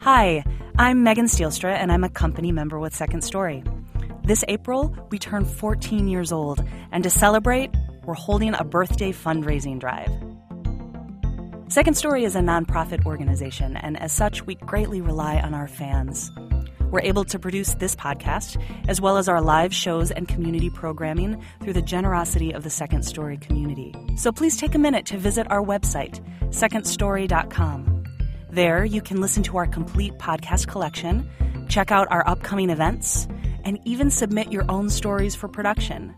Hi, I'm Megan Stielstra, and I'm a company member with Second Story. This April, we turn 14 years old, and to celebrate, we're holding a birthday fundraising drive. Second Story is a nonprofit organization, and as such, we greatly rely on our fans. We're able to produce this podcast, as well as our live shows and community programming, through the generosity of the Second Story community. So please take a minute to visit our website, secondstory.com. There, you can listen to our complete podcast collection, check out our upcoming events, and even submit your own stories for production.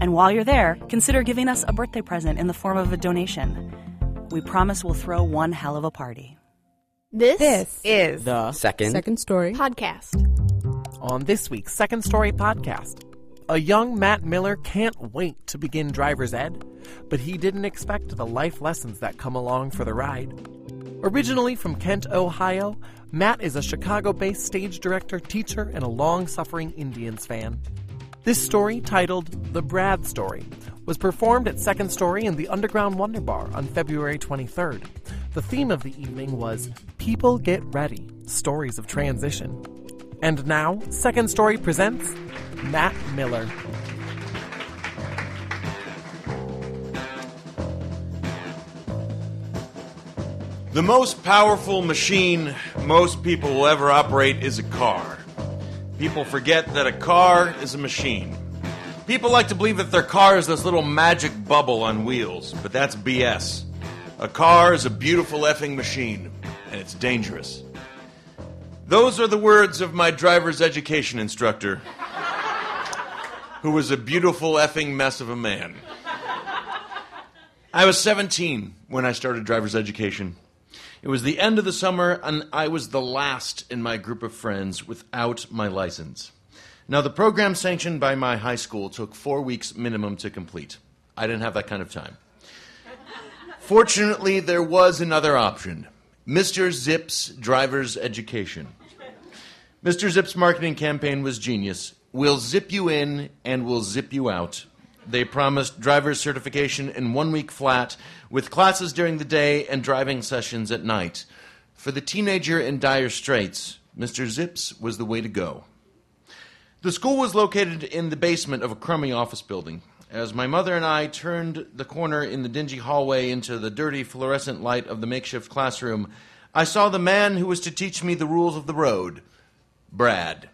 And while you're there, consider giving us a birthday present in the form of a donation. We promise we'll throw one hell of a party. This, This is The Second. second story. podcast. on this week's Second Story podcast. A young Matt Miller can't wait to begin driver's ed, but he didn't expect the life lessons that come along for the ride. Originally from Kent, Ohio, Matt is a Chicago based stage director, teacher, and a long suffering Indians fan. This story, titled The Brad Story, was performed at Second Story in the Underground Wonder Bar on February 23rd. The theme of the evening was People Get Ready Stories of Transition. And now, Second Story presents Matt Miller. The most powerful machine most people will ever operate is a car. People forget that a car is a machine. People like to believe that their car is this little magic bubble on wheels, but that's BS. A car is a beautiful effing machine, and it's dangerous. Those are the words of my driver's education instructor, who was a beautiful effing mess of a man. I was 17 when I started driver's education. It was the end of the summer, and I was the last in my group of friends without my license. Now, the program sanctioned by my high school took four weeks minimum to complete. I didn't have that kind of time. Fortunately, there was another option Mr. Zip's driver's education. Mr. Zip's marketing campaign was genius. We'll zip you in and we'll zip you out. They promised driver's certification in one week flat, with classes during the day and driving sessions at night. For the teenager in dire straits, Mr. Zips was the way to go. The school was located in the basement of a crummy office building. As my mother and I turned the corner in the dingy hallway into the dirty fluorescent light of the makeshift classroom, I saw the man who was to teach me the rules of the road Brad.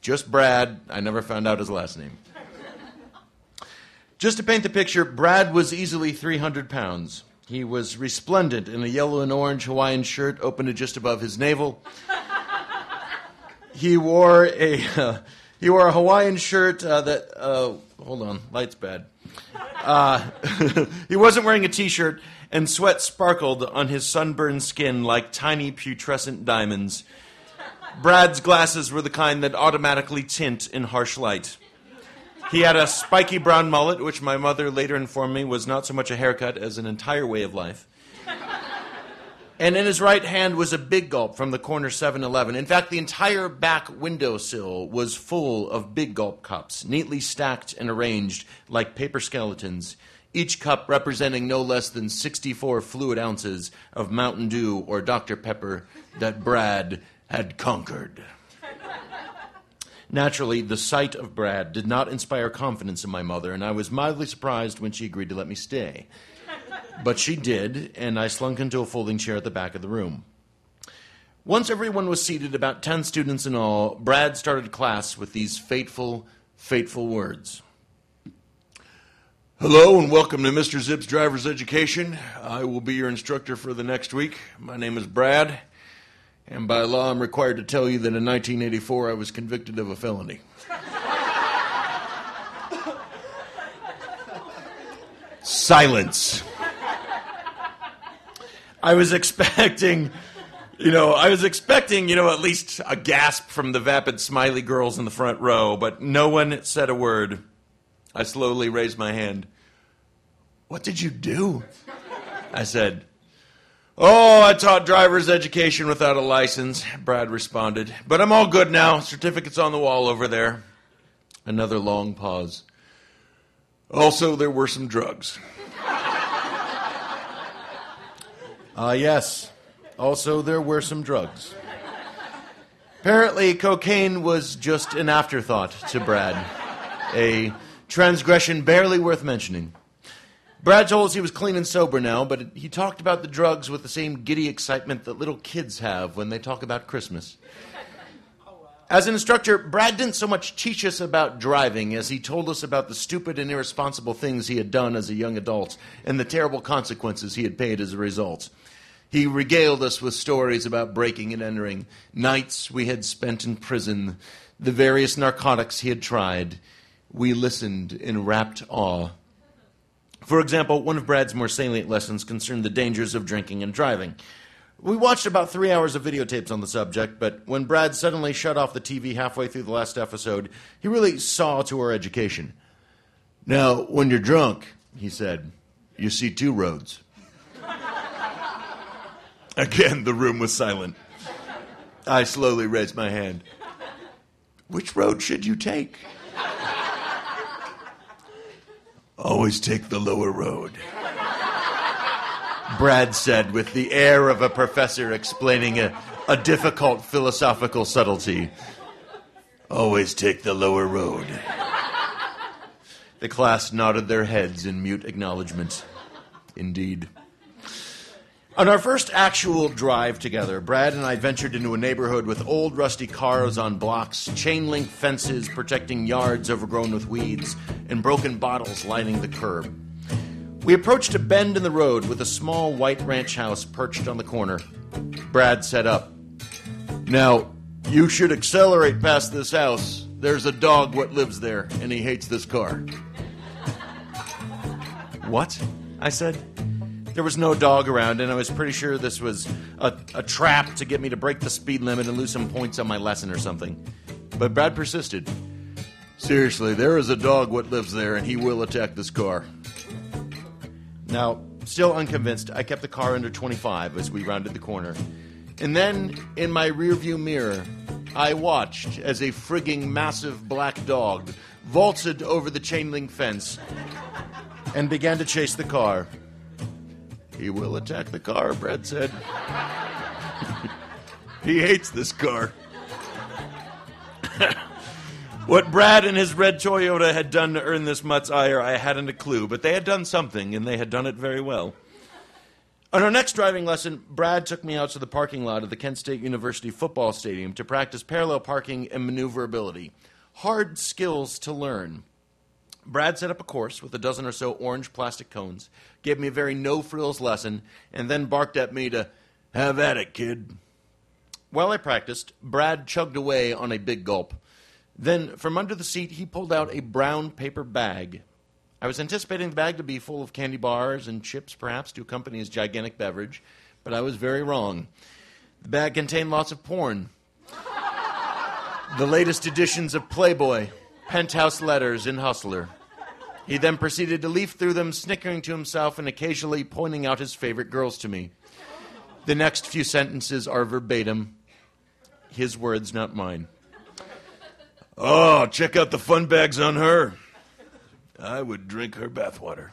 Just Brad. I never found out his last name. Just to paint the picture, Brad was easily 300 pounds. He was resplendent in a yellow and orange Hawaiian shirt open to just above his navel. He wore a uh, he wore a Hawaiian shirt uh, that uh, hold on, light's bad. Uh, he wasn't wearing a t-shirt, and sweat sparkled on his sunburned skin like tiny putrescent diamonds. Brad's glasses were the kind that automatically tint in harsh light. He had a spiky brown mullet, which my mother later informed me was not so much a haircut as an entire way of life. And in his right hand was a big gulp from the corner 7 Eleven. In fact, the entire back windowsill was full of big gulp cups, neatly stacked and arranged like paper skeletons, each cup representing no less than 64 fluid ounces of Mountain Dew or Dr. Pepper that Brad had conquered. Naturally, the sight of Brad did not inspire confidence in my mother, and I was mildly surprised when she agreed to let me stay. But she did, and I slunk into a folding chair at the back of the room. Once everyone was seated, about 10 students in all, Brad started class with these fateful, fateful words. Hello and welcome to Mr. Zip's Driver's Education. I will be your instructor for the next week. My name is Brad, and by law I'm required to tell you that in 1984 I was convicted of a felony. Silence. I was expecting, you know, I was expecting, you know, at least a gasp from the vapid smiley girls in the front row, but no one said a word. I slowly raised my hand. What did you do? I said, Oh, I taught driver's education without a license, Brad responded. But I'm all good now. Certificate's on the wall over there. Another long pause. Also, there were some drugs. Ah, yes. Also, there were some drugs. Apparently, cocaine was just an afterthought to Brad, a transgression barely worth mentioning. Brad told us he was clean and sober now, but he talked about the drugs with the same giddy excitement that little kids have when they talk about Christmas. As an instructor, Brad didn't so much teach us about driving as he told us about the stupid and irresponsible things he had done as a young adult and the terrible consequences he had paid as a result. He regaled us with stories about breaking and entering, nights we had spent in prison, the various narcotics he had tried. We listened in rapt awe. For example, one of Brad's more salient lessons concerned the dangers of drinking and driving. We watched about three hours of videotapes on the subject, but when Brad suddenly shut off the TV halfway through the last episode, he really saw to our education. Now, when you're drunk, he said, you see two roads. Again, the room was silent. I slowly raised my hand. Which road should you take? Always take the lower road. Brad said with the air of a professor explaining a, a difficult philosophical subtlety. Always take the lower road. The class nodded their heads in mute acknowledgement. Indeed. On our first actual drive together, Brad and I ventured into a neighborhood with old rusty cars on blocks, chain link fences protecting yards overgrown with weeds, and broken bottles lining the curb. We approached a bend in the road with a small white ranch house perched on the corner. Brad set up. Now, you should accelerate past this house. There's a dog what lives there, and he hates this car. what? I said. There was no dog around, and I was pretty sure this was a, a trap to get me to break the speed limit and lose some points on my lesson or something. But Brad persisted. Seriously, there is a dog what lives there, and he will attack this car. Now, still unconvinced, I kept the car under 25 as we rounded the corner. And then, in my rearview mirror, I watched as a frigging massive black dog vaulted over the chain link fence and began to chase the car. He will attack the car, Brad said. he hates this car. What Brad and his red Toyota had done to earn this mutt's ire, I hadn't a clue, but they had done something, and they had done it very well. On our next driving lesson, Brad took me out to the parking lot of the Kent State University football stadium to practice parallel parking and maneuverability. Hard skills to learn. Brad set up a course with a dozen or so orange plastic cones, gave me a very no frills lesson, and then barked at me to have at it, kid. While I practiced, Brad chugged away on a big gulp. Then, from under the seat, he pulled out a brown paper bag. I was anticipating the bag to be full of candy bars and chips, perhaps, to accompany his gigantic beverage, but I was very wrong. The bag contained lots of porn. the latest editions of Playboy, Penthouse Letters, in Hustler. He then proceeded to leaf through them, snickering to himself and occasionally pointing out his favorite girls to me. The next few sentences are verbatim. His words, not mine. Oh, check out the fun bags on her. I would drink her bathwater.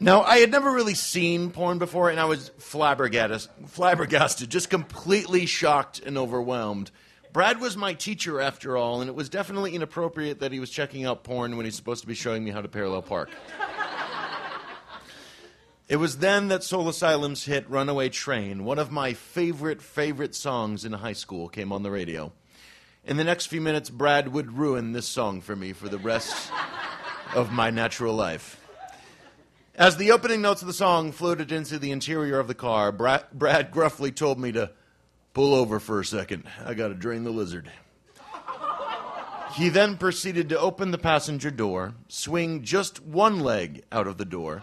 Now, I had never really seen porn before, and I was flabbergasted, flabbergasted, just completely shocked and overwhelmed. Brad was my teacher, after all, and it was definitely inappropriate that he was checking out porn when he's supposed to be showing me how to parallel park. It was then that Soul Asylum's hit Runaway Train, one of my favorite, favorite songs in high school, came on the radio. In the next few minutes, Brad would ruin this song for me for the rest of my natural life. As the opening notes of the song floated into the interior of the car, Brad, Brad gruffly told me to pull over for a second. I got to drain the lizard. He then proceeded to open the passenger door, swing just one leg out of the door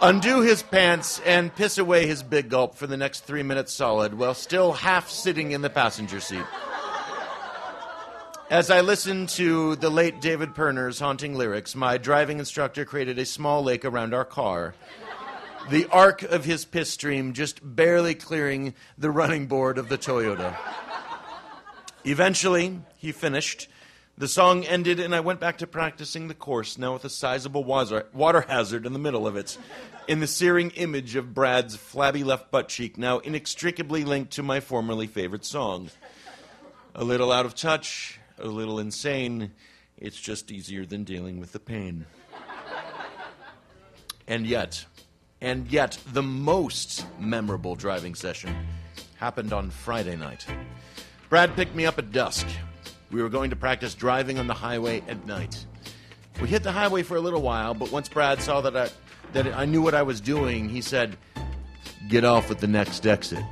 undo his pants, and piss away his big gulp for the next three minutes solid while still half sitting in the passenger seat. As I listened to the late David Pirner's haunting lyrics, my driving instructor created a small lake around our car. The arc of his piss stream just barely clearing the running board of the Toyota. Eventually, he finished, The song ended, and I went back to practicing the course, now with a sizable water, hazard in the middle of it, in the searing image of Brad's flabby left butt cheek, now inextricably linked to my formerly favorite song. A little out of touch, a little insane. It's just easier than dealing with the pain. And yet, and yet, the most memorable driving session happened on Friday night. Brad picked me up at dusk. We were going to practice driving on the highway at night. We hit the highway for a little while, but once Brad saw that I, that I knew what I was doing, he said, Get off at the next exit.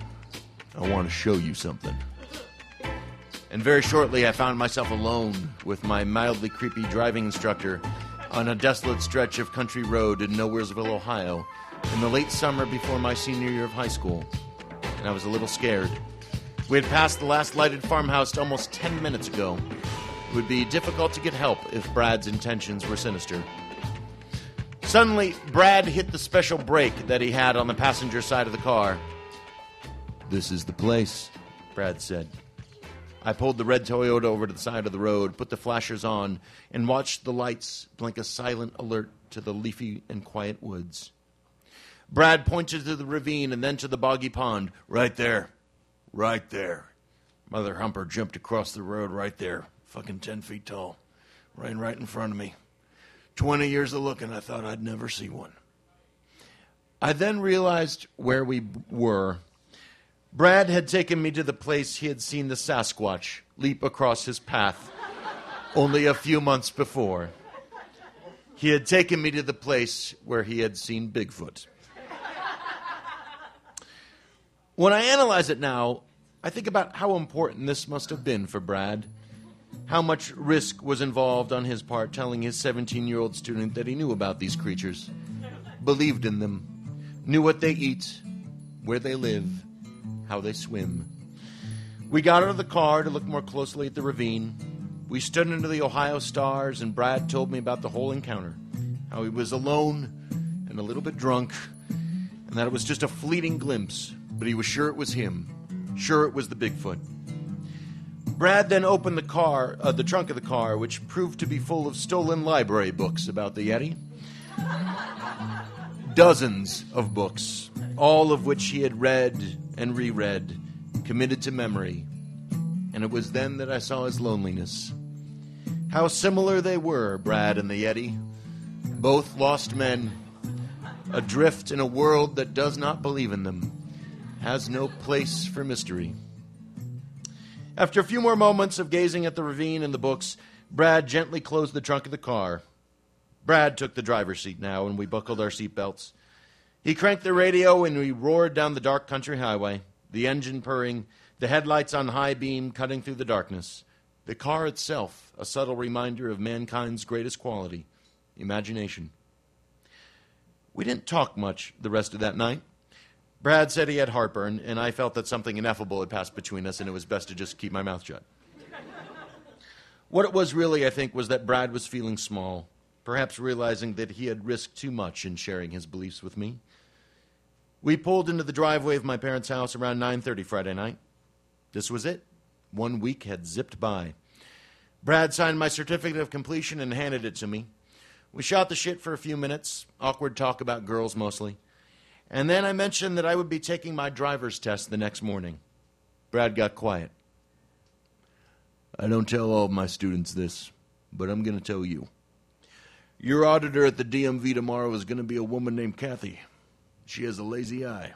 I want to show you something. And very shortly, I found myself alone with my mildly creepy driving instructor on a desolate stretch of country road in Nowheresville, Ohio, in the late summer before my senior year of high school. And I was a little scared. We had passed the last lighted farmhouse almost 10 minutes ago. It would be difficult to get help if Brad's intentions were sinister. Suddenly, Brad hit the special brake that he had on the passenger side of the car. This is the place, Brad said. I pulled the red Toyota over to the side of the road, put the flashers on, and watched the lights blink a silent alert to the leafy and quiet woods. Brad pointed to the ravine and then to the boggy pond. Right there. Right there. Mother Humper jumped across the road right there, fucking 10 feet tall. Ran right in front of me. 20 years of looking, I thought I'd never see one. I then realized where we were Brad had taken me to the place he had seen the Sasquatch leap across his path only a few months before. He had taken me to the place where he had seen Bigfoot. When I analyze it now, I think about how important this must have been for Brad. How much risk was involved on his part telling his 17 year old student that he knew about these creatures, believed in them, knew what they eat, where they live, how they swim. We got out of the car to look more closely at the ravine. We stood under the Ohio stars, and Brad told me about the whole encounter how he was alone and a little bit drunk, and that it was just a fleeting glimpse, but he was sure it was him, sure it was the Bigfoot. Brad then opened the car, uh, the trunk of the car, which proved to be full of stolen library books about the Yeti. Dozens of books, all of which he had read and reread, committed to memory. And it was then that I saw his loneliness. How similar they were, Brad and the Yeti. Both lost men, adrift in a world that does not believe in them, has no place for mystery. After a few more moments of gazing at the ravine and the books, Brad gently closed the trunk of the car. Brad took the driver's seat now, and we buckled our seatbelts. He cranked the radio and we roared down the dark country highway, the engine purring, the headlights on high beam cutting through the darkness. The car itself, a subtle reminder of mankind's greatest quality imagination. We didn't talk much the rest of that night. Brad said he had heartburn, and I felt that something ineffable had passed between us, and it was best to just keep my mouth shut. what it was really, I think, was that Brad was feeling small, perhaps realizing that he had risked too much in sharing his beliefs with me. We pulled into the driveway of my parents' house around 9:30 Friday night. This was it. One week had zipped by. Brad signed my certificate of completion and handed it to me. We shot the shit for a few minutes, awkward talk about girls mostly. And then I mentioned that I would be taking my driver's test the next morning. Brad got quiet. I don't tell all of my students this, but I'm going to tell you. Your auditor at the DMV tomorrow is going to be a woman named Kathy. She has a lazy eye.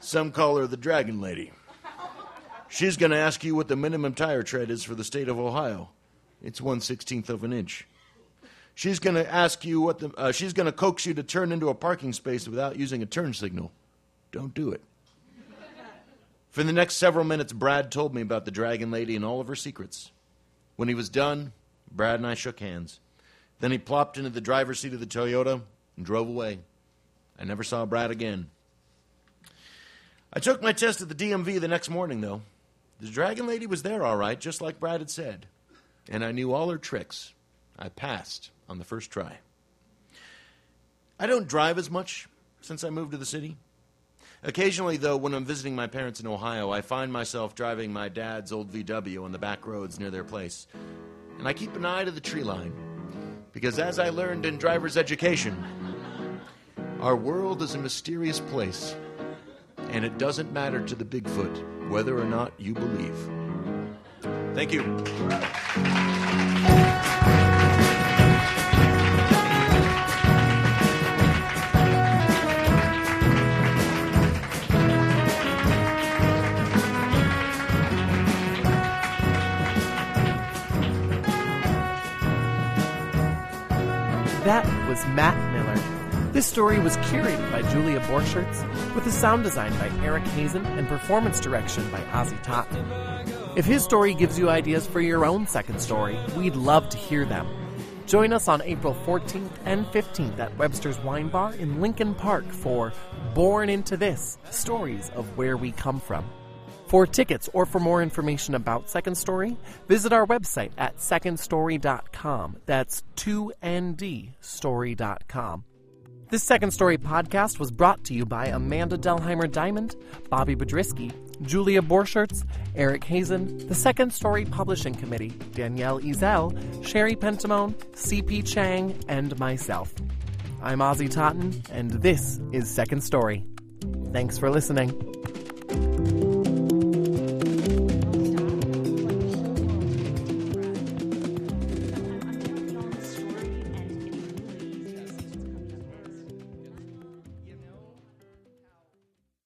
Some call her the Dragon Lady. She's going to ask you what the minimum tire tread is for the state of Ohio. It's one sixteenth of an inch. She's going to ask you what the. Uh, she's going to coax you to turn into a parking space without using a turn signal. Don't do it. For the next several minutes, Brad told me about the Dragon Lady and all of her secrets. When he was done, Brad and I shook hands. Then he plopped into the driver's seat of the Toyota and drove away. I never saw Brad again. I took my test at the DMV the next morning, though. The Dragon Lady was there all right, just like Brad had said. And I knew all her tricks. I passed on the first try. I don't drive as much since I moved to the city. Occasionally, though, when I'm visiting my parents in Ohio, I find myself driving my dad's old VW on the back roads near their place. And I keep an eye to the tree line. Because as I learned in driver's education, our world is a mysterious place. And it doesn't matter to the Bigfoot whether or not you believe. Thank you. Was Matt Miller. This story was curated by Julia Borcherts, with the sound design by Eric Hazen and performance direction by Ozzy Totten. If his story gives you ideas for your own second story, we'd love to hear them. Join us on April 14th and 15th at Webster's Wine Bar in Lincoln Park for Born Into This Stories of Where We Come From. For tickets or for more information about Second Story, visit our website at secondstory.com. That's 2nd story.com. This Second Story podcast was brought to you by Amanda Delheimer Dimond, Bobby Biedrzycki, Julia Borcherts, Eric Hazen, the Second Story Publishing Committee, Danielle Ezel, Sherry Pentamone, CP Chang, and myself. I'm Ozzy Totten, and this is Second Story. Thanks for listening.